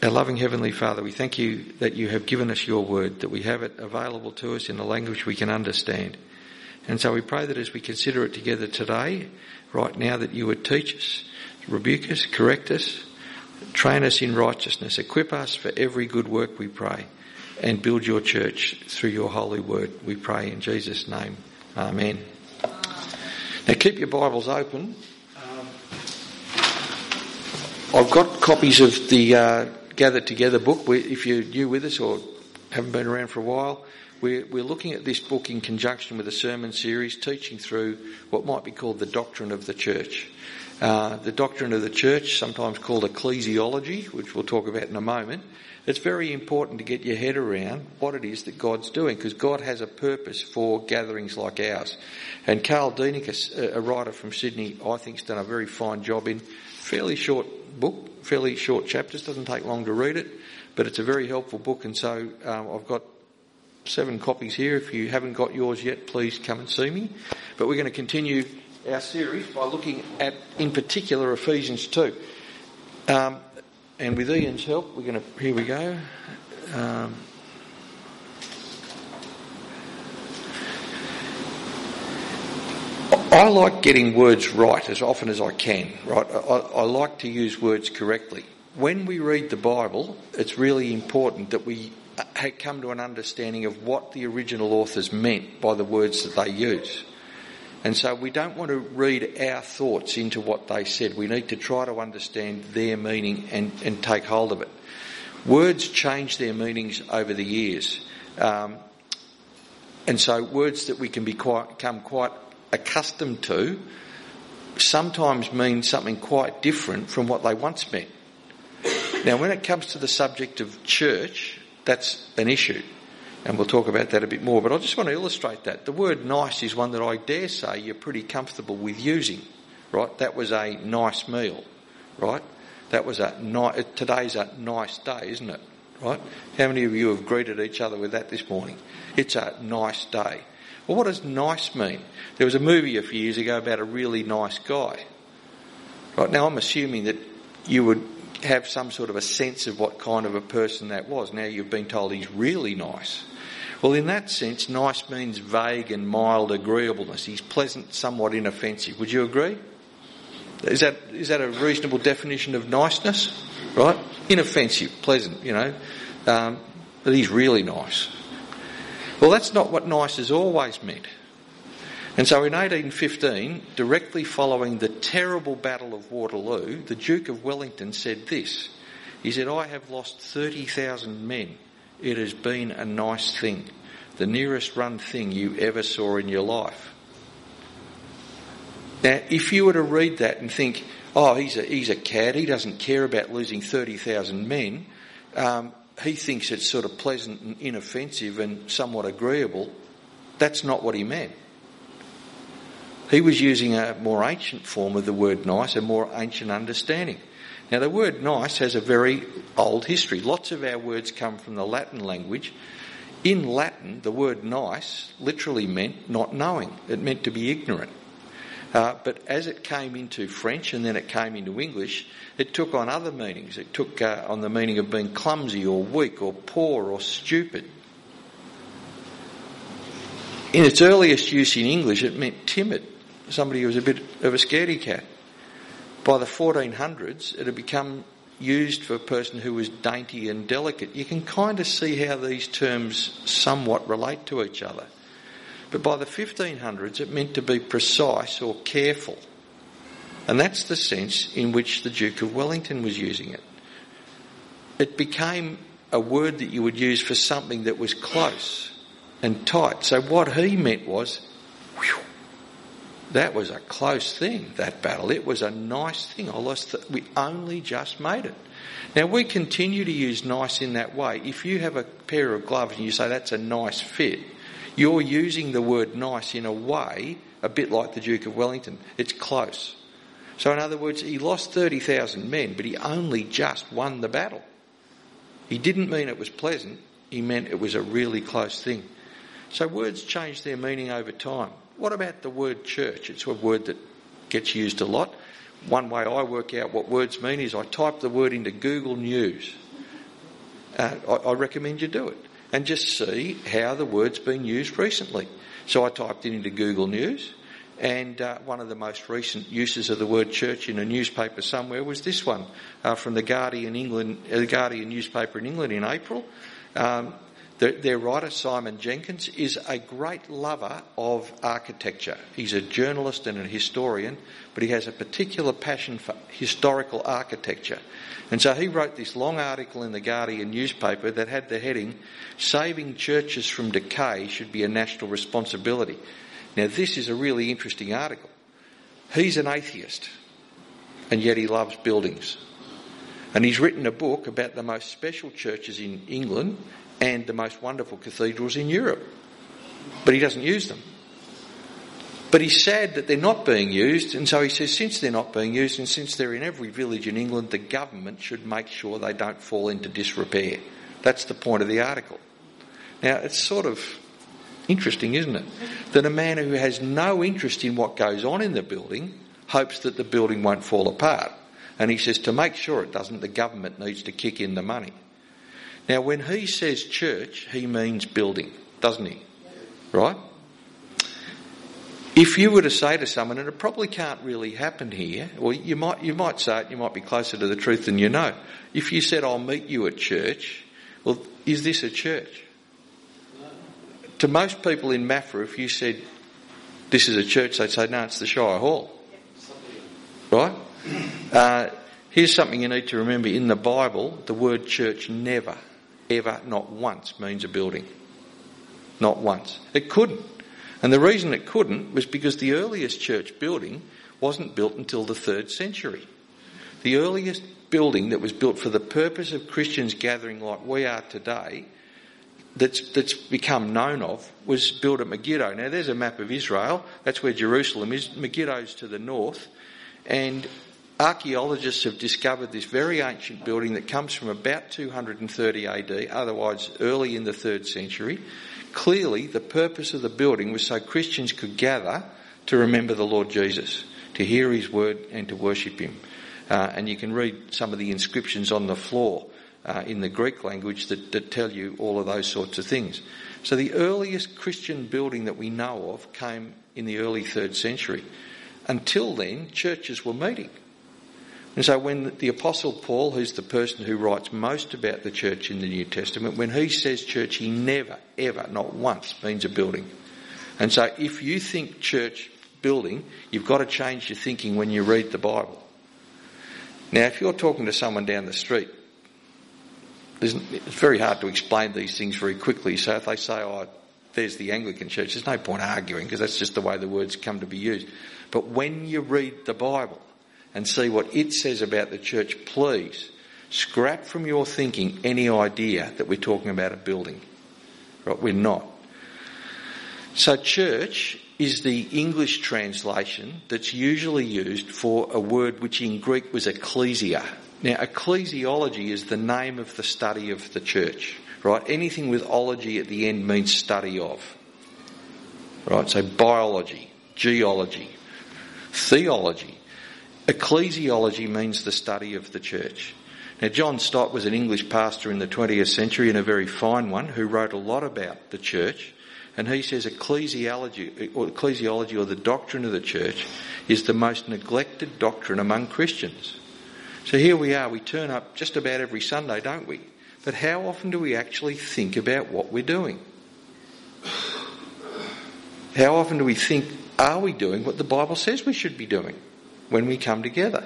Our loving Heavenly Father, we thank you that you have given us your word, that we have it available to us in a language we can understand. And so we pray that as we consider it together today, right now, that you would teach us, rebuke us, correct us, train us in righteousness, equip us for every good work, we pray, and build your church through your holy word, we pray in Jesus' name. Amen. Now keep your Bibles open. Um, I've got copies of the uh, gathered together book. We, if you're new with us or haven't been around for a while, we're, we're looking at this book in conjunction with a sermon series teaching through what might be called the doctrine of the church. Uh, the doctrine of the church, sometimes called ecclesiology, which we'll talk about in a moment. It's very important to get your head around what it is that God's doing, because God has a purpose for gatherings like ours. And Karl Deenick, a writer from Sydney, I think has done a very fine job in fairly short book, fairly short chapters, doesn't take long to read it, but it's a very helpful book. And so um, I've got seven copies here. If you haven't got yours yet, please come and see me. But we're going to continue our series by looking at, in particular, Ephesians 2. Um, and with Ian's help, we're going to, here we go. Um, I like getting words right as often as I can, right? I, I, like to use words correctly. When we read the Bible, it's really important that we come to an understanding of what the original authors meant by the words that they use. And so we don't want to read our thoughts into what they said. We need to try to understand their meaning and, and take hold of it. Words change their meanings over the years. Um, and so words that we can become quite accustomed to sometimes mean something quite different from what they once meant. Now, when it comes to the subject of church, that's an issue. And we'll talk about that a bit more. But I just want to illustrate that. The word nice is one that I dare say you're pretty comfortable with using, right? That was a nice meal, right? That was a nice, today's a nice day, isn't it? Right? How many of you have greeted each other with that this morning? It's a nice day. Well, what does nice mean? There was a movie a few years ago about a really nice guy. Right now, I'm assuming that you would have some sort of a sense of what kind of a person that was. Now you've been told he's really nice. Well, in that sense, nice means vague and mild agreeableness. He's pleasant, somewhat inoffensive. Would you agree? Is that, is that a reasonable definition of niceness? Right? Inoffensive, pleasant, you know. Um, but he's really nice. Well, that's not what nice has always meant. And so in 1815, directly following the terrible Battle of Waterloo, the Duke of Wellington said this. He said, I have lost 30,000 men. It has been a nice thing. The nearest run thing you ever saw in your life. Now, if you were to read that and think, oh, he's a, he's a cad, he doesn't care about losing 30,000 men, um, he thinks it's sort of pleasant and inoffensive and somewhat agreeable. That's not what he meant. He was using a more ancient form of the word nice, a more ancient understanding. Now, the word nice has a very old history. Lots of our words come from the Latin language. In Latin, the word nice literally meant not knowing, it meant to be ignorant. Uh, but as it came into French and then it came into English, it took on other meanings. It took uh, on the meaning of being clumsy or weak or poor or stupid. In its earliest use in English, it meant timid, somebody who was a bit of a scaredy cat. By the 1400s, it had become used for a person who was dainty and delicate. You can kind of see how these terms somewhat relate to each other. But by the 1500s, it meant to be precise or careful. And that's the sense in which the Duke of Wellington was using it. It became a word that you would use for something that was close and tight. So what he meant was, whew, that was a close thing, that battle. It was a nice thing. I lost the, we only just made it. Now we continue to use nice in that way. If you have a pair of gloves and you say that's a nice fit, you're using the word nice in a way a bit like the Duke of Wellington. It's close. So, in other words, he lost 30,000 men, but he only just won the battle. He didn't mean it was pleasant, he meant it was a really close thing. So, words change their meaning over time. What about the word church? It's a word that gets used a lot. One way I work out what words mean is I type the word into Google News uh, I, I recommend you do it and just see how the word's been used recently. So I typed it into Google News, and uh, one of the most recent uses of the word church in a newspaper somewhere was this one uh, from the Guardian England, uh, the Guardian newspaper in England in April. Um, their, their writer, Simon Jenkins, is a great lover of architecture. He's a journalist and a historian, but he has a particular passion for historical architecture. And so he wrote this long article in the Guardian newspaper that had the heading, Saving Churches from Decay Should Be a National Responsibility. Now this is a really interesting article. He's an atheist, and yet he loves buildings. And he's written a book about the most special churches in England and the most wonderful cathedrals in Europe. But he doesn't use them. But he's sad that they're not being used, and so he says since they're not being used and since they're in every village in England, the government should make sure they don't fall into disrepair. That's the point of the article. Now, it's sort of interesting, isn't it? That a man who has no interest in what goes on in the building hopes that the building won't fall apart. And he says to make sure it doesn't, the government needs to kick in the money. Now, when he says church, he means building, doesn't he? Right? If you were to say to someone, and it probably can't really happen here, well, you might, you might say it, you might be closer to the truth than you know. If you said, I'll meet you at church, well, is this a church? To most people in Maffra, if you said, this is a church, they'd say, no, it's the Shire Hall. Right? Uh, here's something you need to remember. In the Bible, the word church never ever, not once, means a building. Not once. It couldn't. And the reason it couldn't was because the earliest church building wasn't built until the third century. The earliest building that was built for the purpose of Christians gathering like we are today, that's, that's become known of, was built at Megiddo. Now there's a map of Israel. That's where Jerusalem is. Megiddo's to the north. And Archaeologists have discovered this very ancient building that comes from about 230 AD, otherwise early in the third century. Clearly, the purpose of the building was so Christians could gather to remember the Lord Jesus, to hear his word and to worship him. Uh, and you can read some of the inscriptions on the floor uh, in the Greek language that, that tell you all of those sorts of things. So the earliest Christian building that we know of came in the early third century. Until then, churches were meeting. And so when the Apostle Paul, who's the person who writes most about the church in the New Testament, when he says church, he never, ever, not once means a building. And so if you think church building, you've got to change your thinking when you read the Bible. Now, if you're talking to someone down the street, it's very hard to explain these things very quickly. So if they say, oh, there's the Anglican church, there's no point arguing because that's just the way the words come to be used. But when you read the Bible, and see what it says about the church, please scrap from your thinking any idea that we're talking about a building. Right? We're not. So church is the English translation that's usually used for a word which in Greek was ecclesia. Now ecclesiology is the name of the study of the church. Right? Anything with ology at the end means study of. Right? So biology, geology, theology, Ecclesiology means the study of the church. Now, John Stott was an English pastor in the 20th century and a very fine one who wrote a lot about the church. And he says ecclesiology or, ecclesiology or the doctrine of the church is the most neglected doctrine among Christians. So here we are, we turn up just about every Sunday, don't we? But how often do we actually think about what we're doing? How often do we think, are we doing what the Bible says we should be doing? When we come together.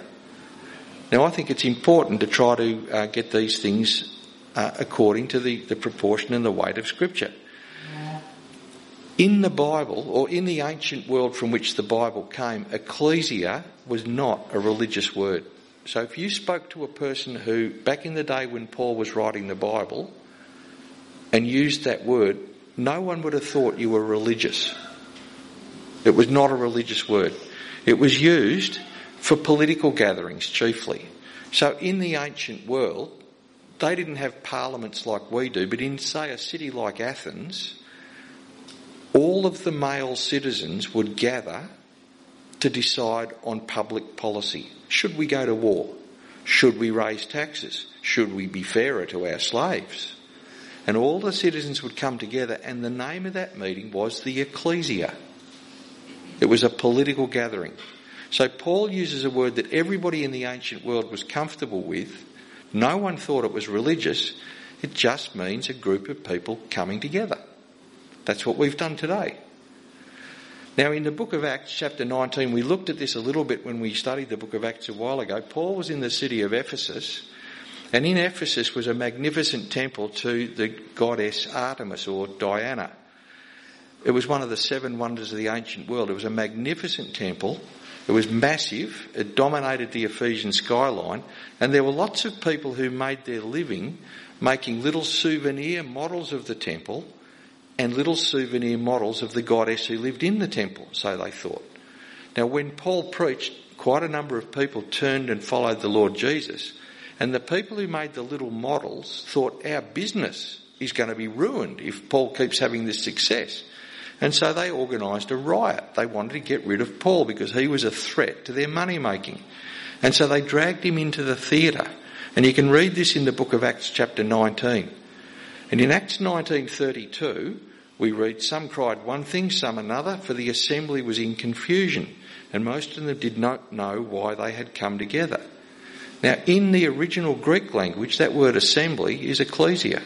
Now, I think it's important to try to uh, get these things uh, according to the, the proportion and the weight of Scripture. In the Bible, or in the ancient world from which the Bible came, ecclesia was not a religious word. So if you spoke to a person who, back in the day when Paul was writing the Bible, and used that word, no one would have thought you were religious. It was not a religious word. It was used for political gatherings chiefly. So in the ancient world, they didn't have parliaments like we do, but in, say, a city like Athens, all of the male citizens would gather to decide on public policy. Should we go to war? Should we raise taxes? Should we be fairer to our slaves? And all the citizens would come together, and the name of that meeting was the Ecclesia. It was a political gathering. So Paul uses a word that everybody in the ancient world was comfortable with. No one thought it was religious. It just means a group of people coming together. That's what we've done today. Now, in the book of Acts, chapter 19, we looked at this a little bit when we studied the book of Acts a while ago. Paul was in the city of Ephesus, and in Ephesus was a magnificent temple to the goddess Artemis or Diana. It was one of the seven wonders of the ancient world. It was a magnificent temple. It was massive. It dominated the Ephesian skyline. And there were lots of people who made their living making little souvenir models of the temple and little souvenir models of the goddess who lived in the temple, so they thought. Now, when Paul preached, quite a number of people turned and followed the Lord Jesus. And the people who made the little models thought our business is going to be ruined if Paul keeps having this success. And so they organised a riot. They wanted to get rid of Paul because he was a threat to their money making. And so they dragged him into the theatre. And you can read this in the book of Acts chapter 19. And in Acts 19:32, we read, Some cried one thing, some another, for the assembly was in confusion, and most of them did not know why they had come together. Now, in the original Greek language, that word assembly is ecclesia.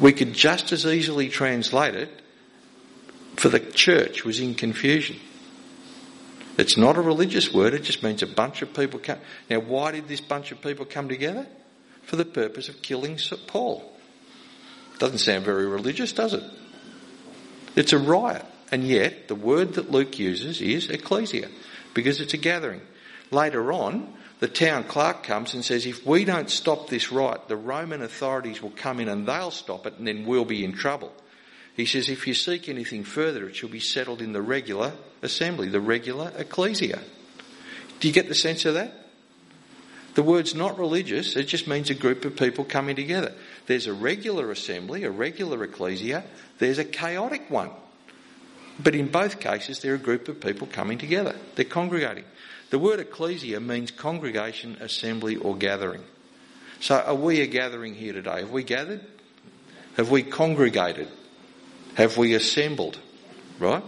We could just as easily translate it, for the church was in confusion. It's not a religious word, it just means a bunch of people come. Now, why did this bunch of people come together? for the purpose of killing Paul. Doesn't sound very religious, does it? It's a riot. And yet, the word that Luke uses is ecclesia, because it's a gathering. Later on, the town clerk comes and says, if we don't stop this riot, the Roman authorities will come in and they'll stop it and then we'll be in trouble. He says, if you seek anything further, it shall be settled in the regular assembly, the regular ecclesia. Do you get the sense of that? The word's not religious, it just means a group of people coming together. There's a regular assembly, a regular ecclesia, there's a chaotic one. But in both cases, they're a group of people coming together. They're congregating. The word ecclesia means congregation, assembly, or gathering. So are we a gathering here today? Have we gathered? Have we congregated? Have we assembled? Right?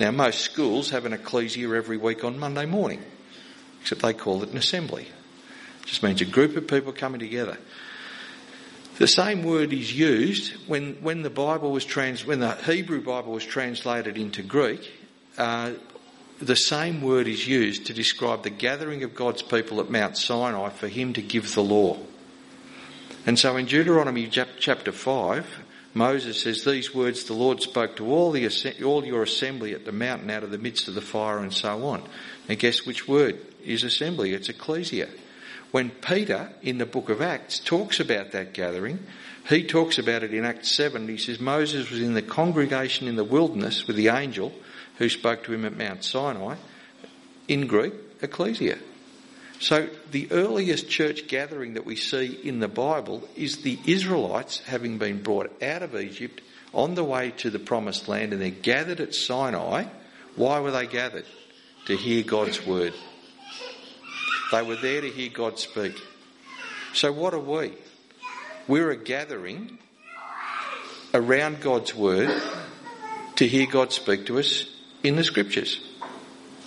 Now, most schools have an ecclesia every week on Monday morning, except they call it an assembly. It just means a group of people coming together. The same word is used when, when the Bible was trans, when the Hebrew Bible was translated into Greek. Uh, the same word is used to describe the gathering of God's people at Mount Sinai for Him to give the law. And so in Deuteronomy chapter 5, Moses says, These words the Lord spoke to all, the, all your assembly at the mountain out of the midst of the fire and so on. And guess which word is assembly? It's ecclesia. When Peter, in the book of Acts, talks about that gathering, he talks about it in Acts 7. He says Moses was in the congregation in the wilderness with the angel who spoke to him at Mount Sinai, in Greek, ecclesia. So the earliest church gathering that we see in the Bible is the Israelites having been brought out of Egypt on the way to the promised land and they're gathered at Sinai. Why were they gathered? To hear God's word. They were there to hear God speak. So, what are we? We're a gathering around God's Word to hear God speak to us in the Scriptures.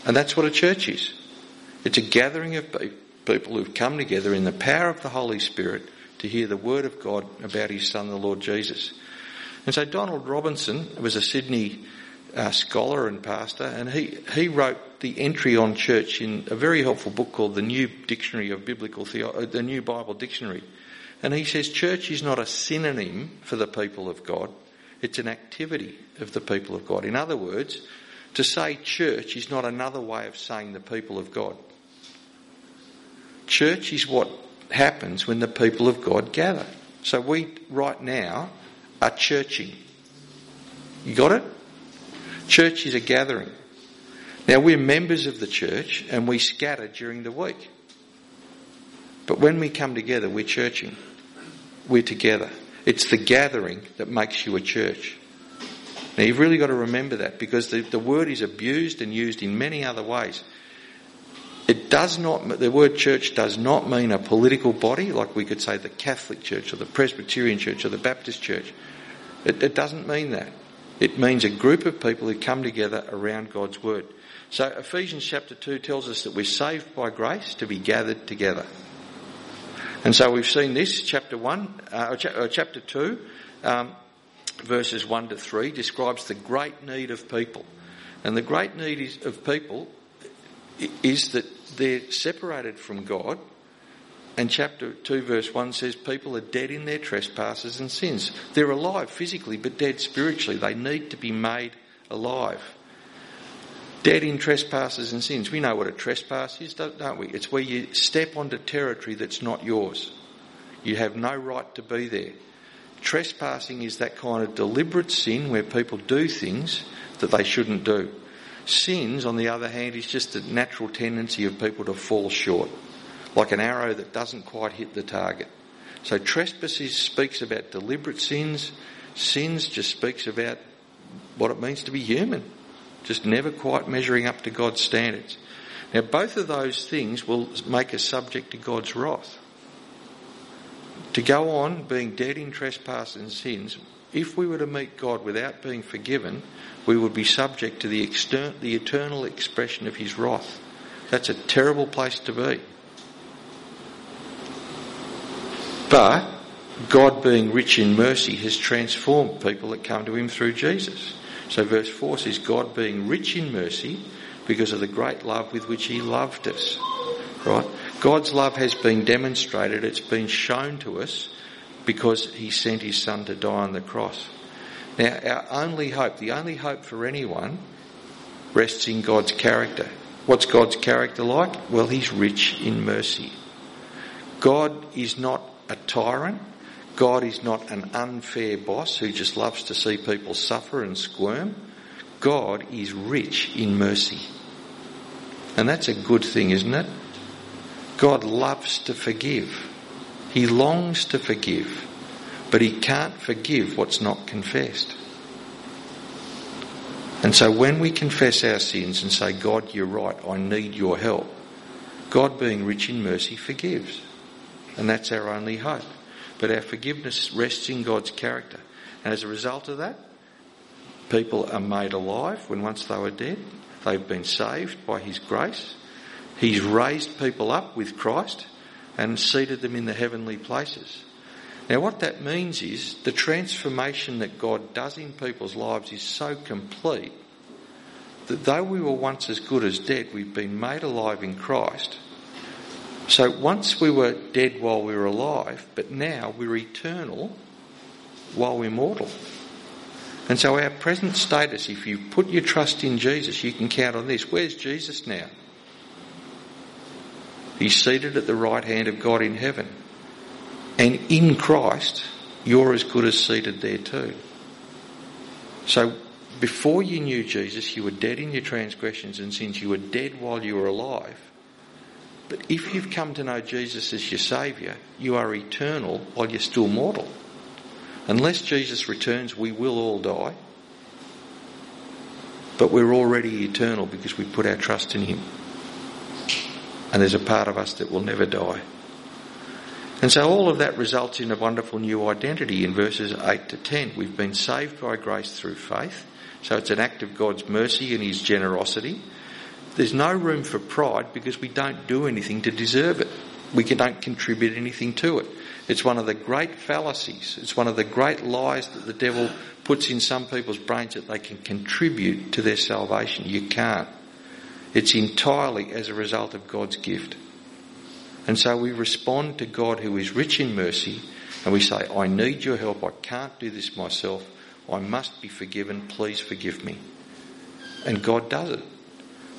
And that's what a church is. It's a gathering of people who've come together in the power of the Holy Spirit to hear the Word of God about His Son, the Lord Jesus. And so Donald Robinson was a Sydney uh, scholar and pastor, and he, he wrote the entry on church in a very helpful book called the New Dictionary of Biblical Theology, uh, the New Bible Dictionary. And he says church is not a synonym for the people of God, it's an activity of the people of God. In other words, to say church is not another way of saying the people of God. Church is what happens when the people of God gather. So we, right now, are churching. You got it? Church is a gathering. Now we're members of the church and we scatter during the week. But when we come together, we're churching. We're together. It's the gathering that makes you a church. Now you've really got to remember that because the, the word is abused and used in many other ways. It does not, the word church does not mean a political body, like we could say the Catholic Church or the Presbyterian Church or the Baptist Church. It, it doesn't mean that. It means a group of people who come together around God's Word. So Ephesians chapter 2 tells us that we're saved by grace to be gathered together. And so we've seen this, chapter 1, uh, uh chapter 2, um, verses 1 to 3, describes the great need of people. And the great need of people is that they're separated from God. And chapter 2 verse 1 says people are dead in their trespasses and sins. They're alive physically but dead spiritually. They need to be made alive. Dead in trespasses and sins. We know what a trespass is, don't we? It's where you step onto territory that's not yours. You have no right to be there. Trespassing is that kind of deliberate sin where people do things that they shouldn't do. Sins, on the other hand, is just a natural tendency of people to fall short, like an arrow that doesn't quite hit the target. So trespasses speaks about deliberate sins. Sins just speaks about what it means to be human, just never quite measuring up to God's standards. Now, both of those things will make us subject to God's wrath. To go on being dead in trespasses and sins, if we were to meet God without being forgiven, we would be subject to the, extern- the eternal expression of his wrath. That's a terrible place to be. But God, being rich in mercy, has transformed people that come to him through Jesus. So, verse 4 says, God, being rich in mercy, because of the great love with which he loved us. Right? God's love has been demonstrated, it's been shown to us because he sent his son to die on the cross. Now, our only hope, the only hope for anyone, rests in God's character. What's God's character like? Well, He's rich in mercy. God is not a tyrant. God is not an unfair boss who just loves to see people suffer and squirm. God is rich in mercy. And that's a good thing, isn't it? God loves to forgive. He longs to forgive. But he can't forgive what's not confessed. And so when we confess our sins and say, God, you're right, I need your help, God being rich in mercy forgives. And that's our only hope. But our forgiveness rests in God's character. And as a result of that, people are made alive when once they were dead. They've been saved by His grace. He's raised people up with Christ and seated them in the heavenly places. Now, what that means is the transformation that God does in people's lives is so complete that though we were once as good as dead, we've been made alive in Christ. So once we were dead while we were alive, but now we're eternal while we're mortal. And so our present status, if you put your trust in Jesus, you can count on this. Where's Jesus now? He's seated at the right hand of God in heaven. And in Christ, you're as good as seated there too. So before you knew Jesus, you were dead in your transgressions and sins. You were dead while you were alive. But if you've come to know Jesus as your Saviour, you are eternal while you're still mortal. Unless Jesus returns, we will all die. But we're already eternal because we put our trust in Him. And there's a part of us that will never die. And so all of that results in a wonderful new identity in verses 8 to 10. We've been saved by grace through faith. So it's an act of God's mercy and His generosity. There's no room for pride because we don't do anything to deserve it. We don't contribute anything to it. It's one of the great fallacies. It's one of the great lies that the devil puts in some people's brains that they can contribute to their salvation. You can't. It's entirely as a result of God's gift. And so we respond to God who is rich in mercy and we say, I need your help. I can't do this myself. I must be forgiven. Please forgive me. And God does it.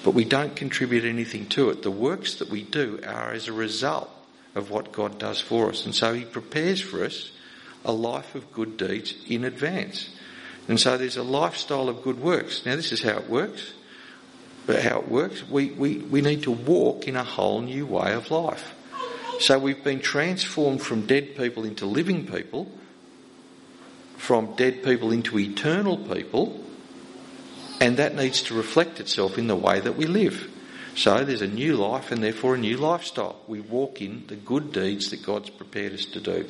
But we don't contribute anything to it. The works that we do are as a result of what God does for us. And so He prepares for us a life of good deeds in advance. And so there's a lifestyle of good works. Now this is how it works. How it works, we, we, we need to walk in a whole new way of life. So we've been transformed from dead people into living people, from dead people into eternal people, and that needs to reflect itself in the way that we live. So there's a new life and therefore a new lifestyle. We walk in the good deeds that God's prepared us to do.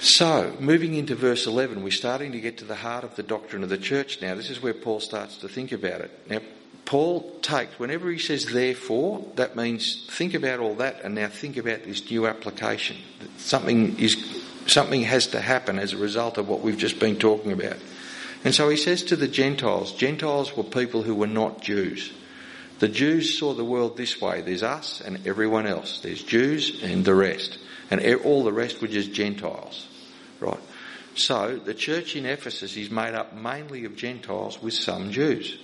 So, moving into verse 11, we're starting to get to the heart of the doctrine of the church now. This is where Paul starts to think about it. Now, Paul takes, whenever he says therefore, that means think about all that and now think about this new application. Something is, something has to happen as a result of what we've just been talking about. And so he says to the Gentiles, Gentiles were people who were not Jews. The Jews saw the world this way. There's us and everyone else. There's Jews and the rest. And all the rest were just Gentiles. Right? So the church in Ephesus is made up mainly of Gentiles with some Jews.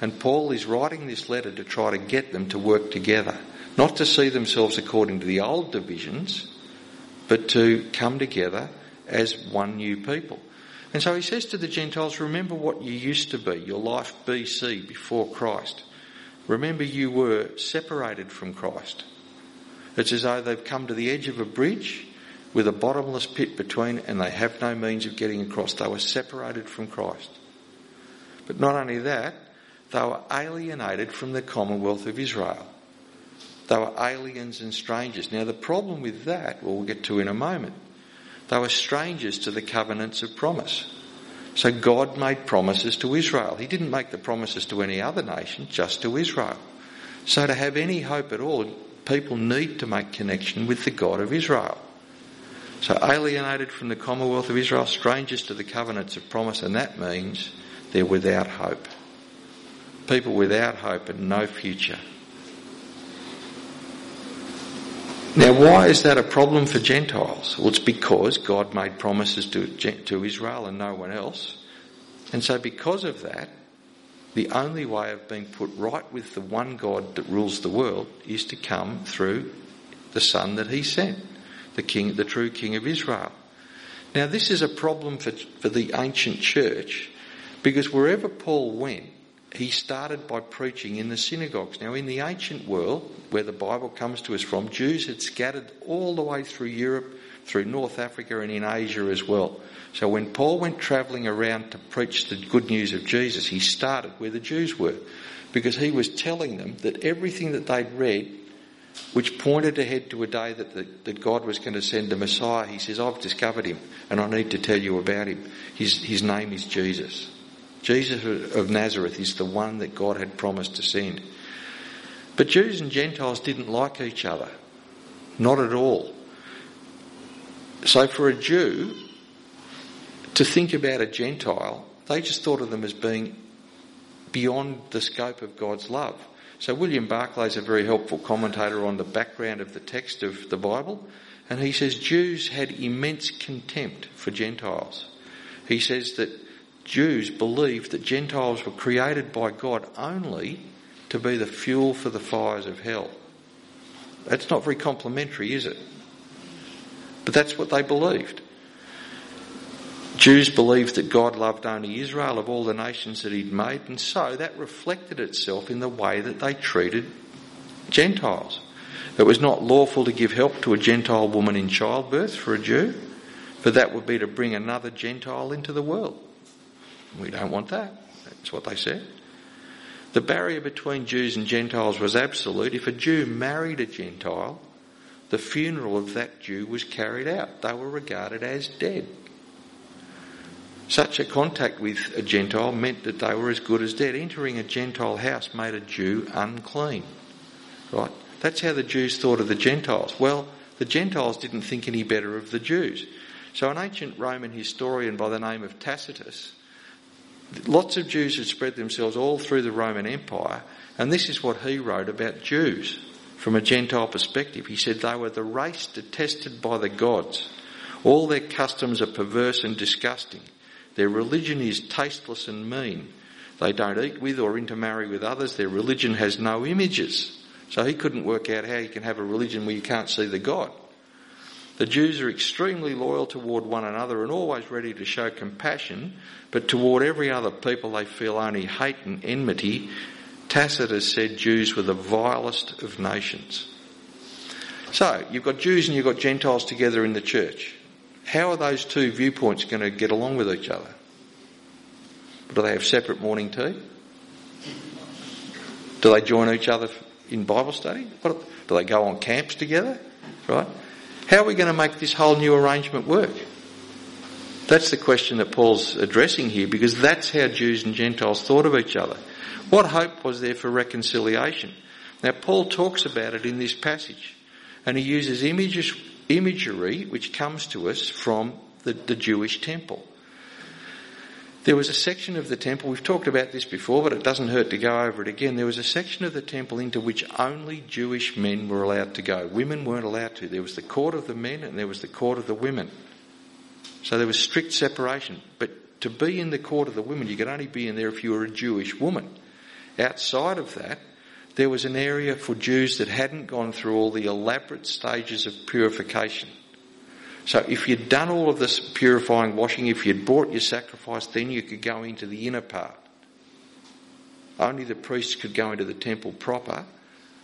And Paul is writing this letter to try to get them to work together, not to see themselves according to the old divisions, but to come together as one new people. And so he says to the Gentiles, remember what you used to be, your life BC, before Christ. Remember you were separated from Christ. It's as though they've come to the edge of a bridge with a bottomless pit between and they have no means of getting across. They were separated from Christ. But not only that, they were alienated from the commonwealth of Israel. They were aliens and strangers. Now the problem with that, we'll get to in a moment, they were strangers to the covenants of promise. So God made promises to Israel. He didn't make the promises to any other nation, just to Israel. So to have any hope at all, people need to make connection with the God of Israel. So alienated from the commonwealth of Israel, strangers to the covenants of promise, and that means they're without hope. People without hope and no future. Now, why is that a problem for Gentiles? Well, it's because God made promises to, to Israel and no one else. And so, because of that, the only way of being put right with the one God that rules the world is to come through the Son that He sent the king, the true king of Israel. Now this is a problem for, for the ancient church because wherever Paul went, he started by preaching in the synagogues. Now in the ancient world, where the Bible comes to us from, Jews had scattered all the way through Europe, through North Africa and in Asia as well. So when Paul went travelling around to preach the good news of Jesus, he started where the Jews were because he was telling them that everything that they'd read which pointed ahead to a day that, the, that God was going to send the Messiah. He says, I've discovered him and I need to tell you about him. His, his name is Jesus. Jesus of Nazareth is the one that God had promised to send. But Jews and Gentiles didn't like each other. Not at all. So for a Jew to think about a Gentile, they just thought of them as being beyond the scope of God's love. So William Barclay is a very helpful commentator on the background of the text of the Bible, and he says Jews had immense contempt for Gentiles. He says that Jews believed that Gentiles were created by God only to be the fuel for the fires of hell. That's not very complimentary, is it? But that's what they believed. Jews believed that God loved only Israel of all the nations that He'd made, and so that reflected itself in the way that they treated Gentiles. It was not lawful to give help to a Gentile woman in childbirth for a Jew, for that would be to bring another Gentile into the world. We don't want that. That's what they said. The barrier between Jews and Gentiles was absolute. If a Jew married a Gentile, the funeral of that Jew was carried out. They were regarded as dead. Such a contact with a Gentile meant that they were as good as dead. Entering a Gentile house made a Jew unclean. Right? That's how the Jews thought of the Gentiles. Well, the Gentiles didn't think any better of the Jews. So an ancient Roman historian by the name of Tacitus, lots of Jews had spread themselves all through the Roman Empire, and this is what he wrote about Jews from a Gentile perspective. He said they were the race detested by the gods. All their customs are perverse and disgusting. Their religion is tasteless and mean. They don't eat with or intermarry with others. Their religion has no images. So he couldn't work out how you can have a religion where you can't see the God. The Jews are extremely loyal toward one another and always ready to show compassion, but toward every other people they feel only hate and enmity. Tacitus said Jews were the vilest of nations. So, you've got Jews and you've got Gentiles together in the church. How are those two viewpoints going to get along with each other? Do they have separate morning tea? Do they join each other in Bible study? What, do they go on camps together? Right? How are we going to make this whole new arrangement work? That's the question that Paul's addressing here because that's how Jews and Gentiles thought of each other. What hope was there for reconciliation? Now Paul talks about it in this passage and he uses images, imagery which comes to us from the, the Jewish temple. There was a section of the temple, we've talked about this before, but it doesn't hurt to go over it again. There was a section of the temple into which only Jewish men were allowed to go. Women weren't allowed to. There was the court of the men and there was the court of the women. So there was strict separation. But to be in the court of the women, you could only be in there if you were a Jewish woman. Outside of that, there was an area for Jews that hadn't gone through all the elaborate stages of purification. So if you'd done all of this purifying washing, if you'd brought your sacrifice, then you could go into the inner part. Only the priests could go into the temple proper,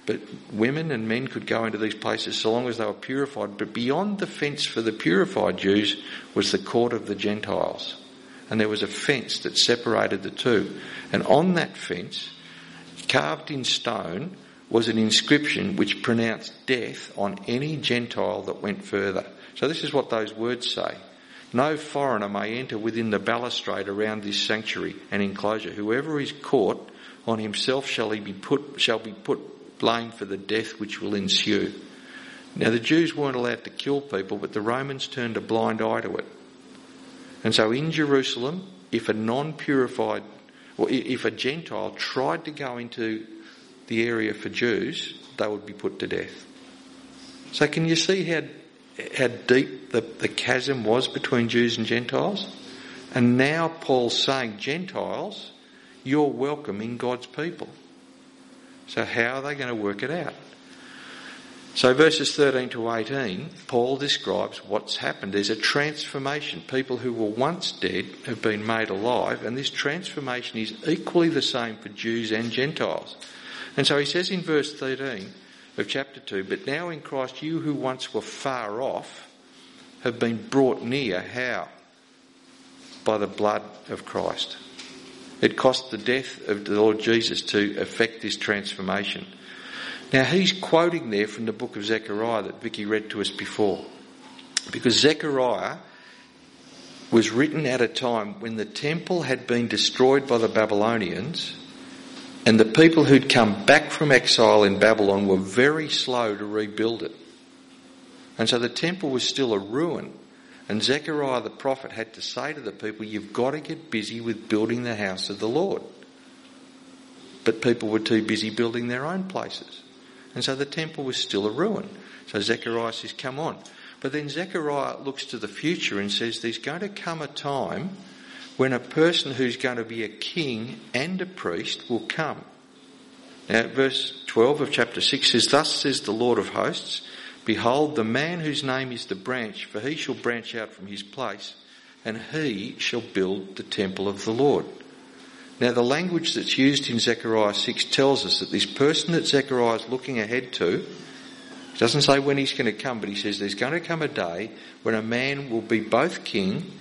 but women and men could go into these places so long as they were purified. But beyond the fence for the purified Jews was the court of the Gentiles. And there was a fence that separated the two. And on that fence, carved in stone, was an inscription which pronounced death on any Gentile that went further. So this is what those words say. No foreigner may enter within the balustrade around this sanctuary and enclosure. Whoever is caught on himself shall he be put shall be put blame for the death which will ensue. Now the Jews weren't allowed to kill people, but the Romans turned a blind eye to it. And so in Jerusalem, if a non-purified, or if a Gentile tried to go into the area for Jews, they would be put to death. So can you see how how deep the, the chasm was between Jews and Gentiles. And now Paul's saying, Gentiles, you're welcome in God's people. So how are they going to work it out? So verses 13 to 18, Paul describes what's happened. There's a transformation. People who were once dead have been made alive, and this transformation is equally the same for Jews and Gentiles. And so he says in verse 13, of chapter 2, but now in Christ you who once were far off have been brought near. How? By the blood of Christ. It cost the death of the Lord Jesus to effect this transformation. Now he's quoting there from the book of Zechariah that Vicky read to us before. Because Zechariah was written at a time when the temple had been destroyed by the Babylonians and the people who'd come back from exile in Babylon were very slow to rebuild it. And so the temple was still a ruin. And Zechariah the prophet had to say to the people, You've got to get busy with building the house of the Lord. But people were too busy building their own places. And so the temple was still a ruin. So Zechariah says, Come on. But then Zechariah looks to the future and says, There's going to come a time when a person who's going to be a king and a priest will come. Now, verse 12 of chapter 6 says, Thus says the Lord of hosts, Behold, the man whose name is the branch, for he shall branch out from his place, and he shall build the temple of the Lord. Now, the language that's used in Zechariah 6 tells us that this person that Zechariah is looking ahead to, doesn't say when he's going to come, but he says there's going to come a day when a man will be both king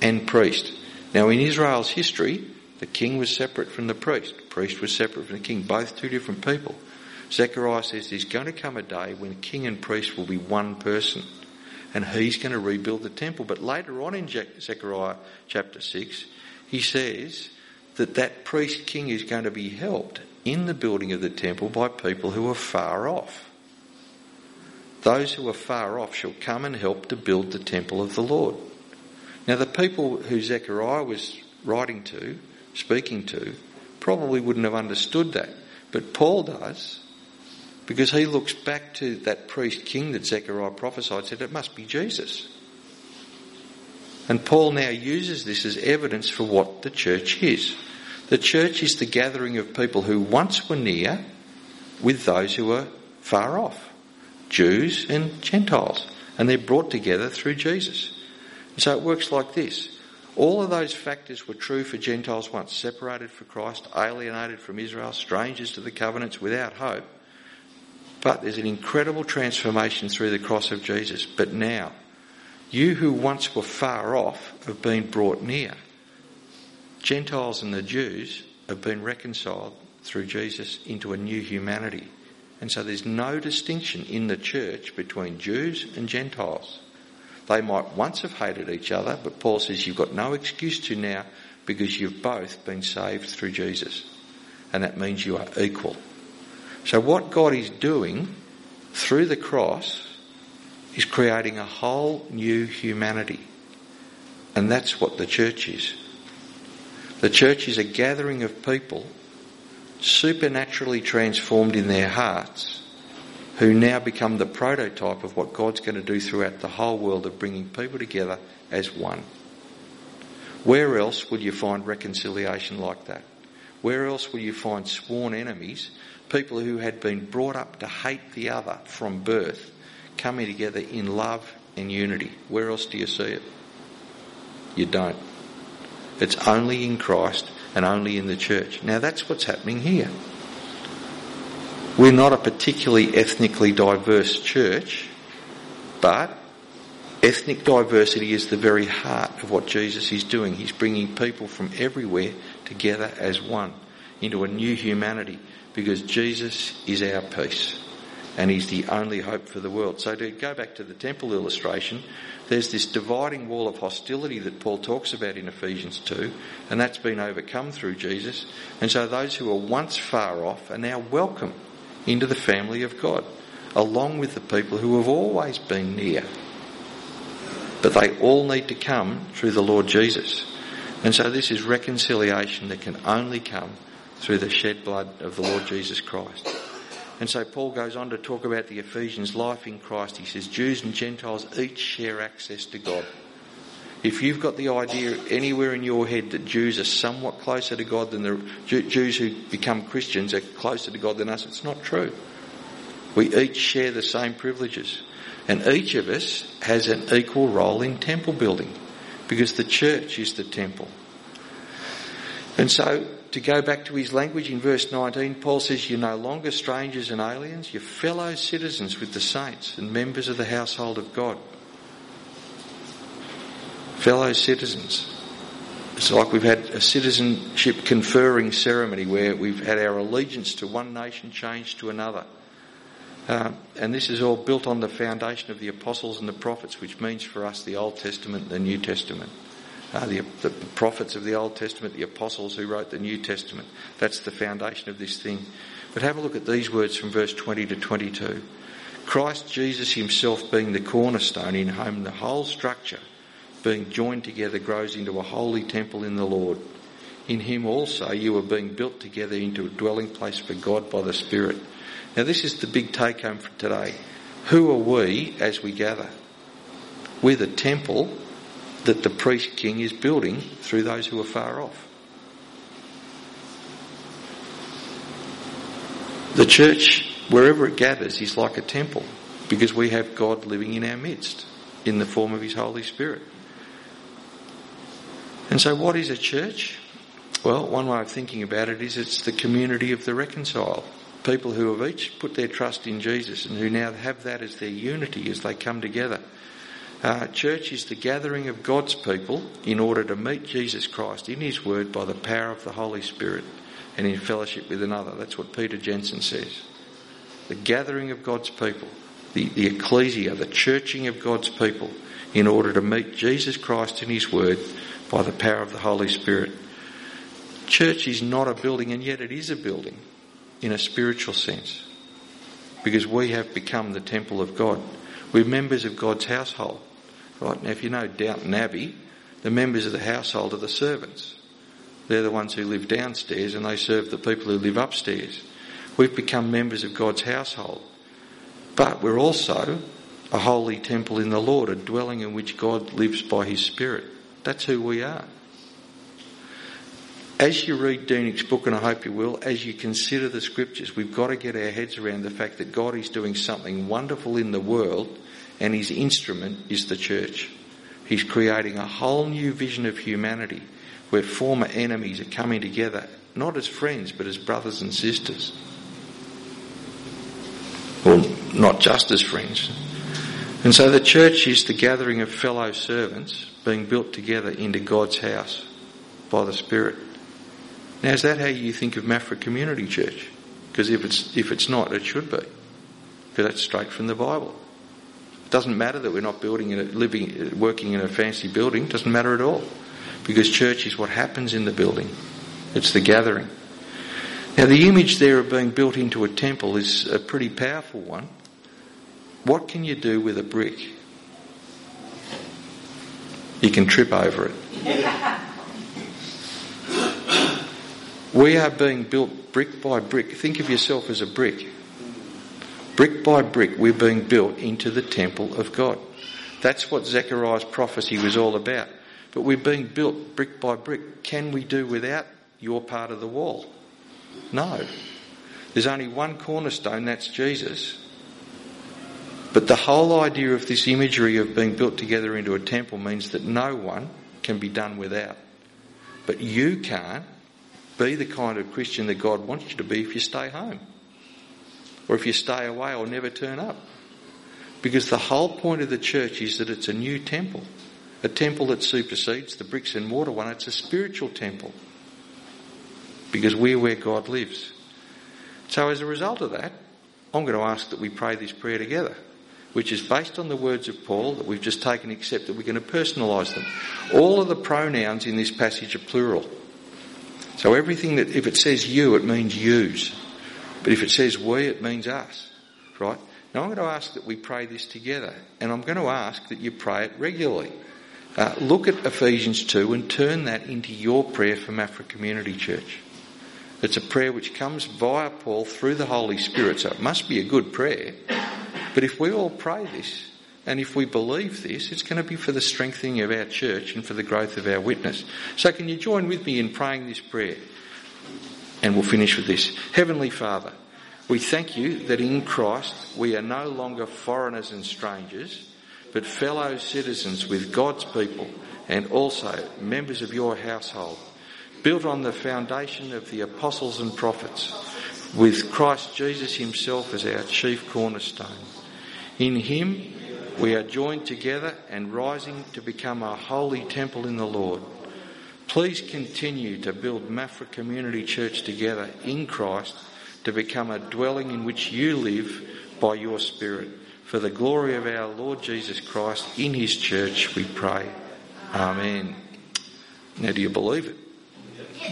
and priest. Now, in Israel's history, the king was separate from the priest. The priest was separate from the king, both two different people. Zechariah says there's going to come a day when king and priest will be one person and he's going to rebuild the temple. But later on in Zechariah chapter 6, he says that that priest king is going to be helped in the building of the temple by people who are far off. Those who are far off shall come and help to build the temple of the Lord. Now, the people who Zechariah was writing to, speaking to, probably wouldn't have understood that. But Paul does, because he looks back to that priest king that Zechariah prophesied, said it must be Jesus. And Paul now uses this as evidence for what the church is. The church is the gathering of people who once were near with those who were far off. Jews and Gentiles. And they're brought together through Jesus. So it works like this. All of those factors were true for Gentiles once, separated from Christ, alienated from Israel, strangers to the covenants, without hope. But there's an incredible transformation through the cross of Jesus. But now, you who once were far off have been brought near. Gentiles and the Jews have been reconciled through Jesus into a new humanity. And so there's no distinction in the church between Jews and Gentiles. They might once have hated each other, but Paul says you've got no excuse to now because you've both been saved through Jesus. And that means you are equal. So what God is doing through the cross is creating a whole new humanity. And that's what the church is. The church is a gathering of people supernaturally transformed in their hearts who now become the prototype of what God's going to do throughout the whole world of bringing people together as one. Where else would you find reconciliation like that? Where else will you find sworn enemies, people who had been brought up to hate the other from birth, coming together in love and unity? Where else do you see it? You don't. It's only in Christ and only in the church. Now that's what's happening here. We're not a particularly ethnically diverse church, but ethnic diversity is the very heart of what Jesus is doing. He's bringing people from everywhere together as one into a new humanity because Jesus is our peace and he's the only hope for the world. So to go back to the temple illustration, there's this dividing wall of hostility that Paul talks about in Ephesians 2, and that's been overcome through Jesus. And so those who were once far off are now welcome into the family of God, along with the people who have always been near. But they all need to come through the Lord Jesus. And so this is reconciliation that can only come through the shed blood of the Lord Jesus Christ. And so Paul goes on to talk about the Ephesians' life in Christ. He says Jews and Gentiles each share access to God. If you've got the idea anywhere in your head that Jews are somewhat closer to God than the Jews who become Christians are closer to God than us, it's not true. We each share the same privileges. And each of us has an equal role in temple building because the church is the temple. And so to go back to his language in verse 19, Paul says, You're no longer strangers and aliens, you're fellow citizens with the saints and members of the household of God. Fellow citizens. It's like we've had a citizenship conferring ceremony where we've had our allegiance to one nation changed to another. Um, and this is all built on the foundation of the apostles and the prophets, which means for us the Old Testament and the New Testament uh, the, the prophets of the Old Testament, the apostles who wrote the New Testament. That's the foundation of this thing. But have a look at these words from verse 20 to 22. Christ Jesus himself being the cornerstone in whom the whole structure being joined together grows into a holy temple in the Lord. In him also you are being built together into a dwelling place for God by the Spirit. Now this is the big take home for today. Who are we as we gather? We're the temple that the priest king is building through those who are far off. The church, wherever it gathers, is like a temple because we have God living in our midst in the form of His Holy Spirit. And so, what is a church? Well, one way of thinking about it is it's the community of the reconciled. People who have each put their trust in Jesus and who now have that as their unity as they come together. Uh, church is the gathering of God's people in order to meet Jesus Christ in His Word by the power of the Holy Spirit and in fellowship with another. That's what Peter Jensen says. The gathering of God's people, the, the ecclesia, the churching of God's people in order to meet Jesus Christ in His Word by the power of the Holy Spirit. Church is not a building and yet it is a building in a spiritual sense because we have become the temple of God. We're members of God's household. Right now, if you know Downton Abbey, the members of the household are the servants. They're the ones who live downstairs and they serve the people who live upstairs. We've become members of God's household. But we're also a holy temple in the Lord, a dwelling in which God lives by His Spirit. That's who we are. As you read Deenick's book, and I hope you will, as you consider the scriptures, we've got to get our heads around the fact that God is doing something wonderful in the world and his instrument is the church. He's creating a whole new vision of humanity where former enemies are coming together, not as friends, but as brothers and sisters. Or not just as friends. And so the church is the gathering of fellow servants being built together into God's house by the Spirit Now, is that how you think of Maffra Community Church? Because if it's, if it's not, it should be. Because that's straight from the Bible. Doesn't matter that we're not building in a, living, working in a fancy building. It doesn't matter at all. Because church is what happens in the building. It's the gathering. Now the image there of being built into a temple is a pretty powerful one. What can you do with a brick? You can trip over it. We are being built brick by brick. Think of yourself as a brick. Brick by brick, we're being built into the temple of God. That's what Zechariah's prophecy was all about. But we're being built brick by brick. Can we do without your part of the wall? No. There's only one cornerstone, that's Jesus. But the whole idea of this imagery of being built together into a temple means that no one can be done without. But you can't be the kind of Christian that God wants you to be if you stay home. Or if you stay away or never turn up. Because the whole point of the church is that it's a new temple. A temple that supersedes the bricks and mortar one. It's a spiritual temple. Because we're where God lives. So as a result of that, I'm going to ask that we pray this prayer together, which is based on the words of Paul that we've just taken, except that we're going to personalise them. All of the pronouns in this passage are plural. So everything that, if it says you, it means yous. But if it says we, it means us. Right? Now I'm going to ask that we pray this together. And I'm going to ask that you pray it regularly. Uh, look at Ephesians 2 and turn that into your prayer for Maffra Community Church. It's a prayer which comes via Paul through the Holy Spirit, so it must be a good prayer. But if we all pray this, and if we believe this, it's going to be for the strengthening of our church and for the growth of our witness. So can you join with me in praying this prayer? And we'll finish with this. Heavenly Father, we thank you that in Christ we are no longer foreigners and strangers, but fellow citizens with God's people and also members of your household, built on the foundation of the apostles and prophets, with Christ Jesus himself as our chief cornerstone. In him we are joined together and rising to become a holy temple in the Lord. Please continue to build Maffra Community Church together in Christ to become a dwelling in which you live by your Spirit. For the glory of our Lord Jesus Christ in His church, we pray. Amen. Now, do you believe it?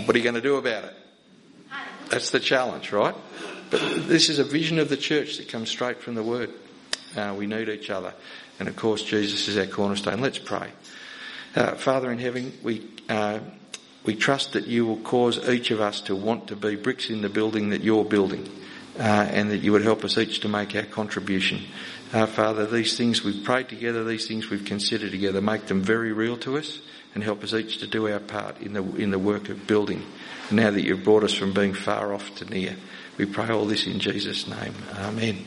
What are you going to do about it? That's the challenge, right? But this is a vision of the church that comes straight from the Word. Uh, we need each other. And of course, Jesus is our cornerstone. Let's pray. Uh, Father in heaven, we, uh, we trust that you will cause each of us to want to be bricks in the building that you're building. Uh, and that you would help us each to make our contribution. Uh, Father, these things we've prayed together, these things we've considered together, make them very real to us and help us each to do our part in the, in the work of building. Now that you've brought us from being far off to near, we pray all this in Jesus' name. Amen.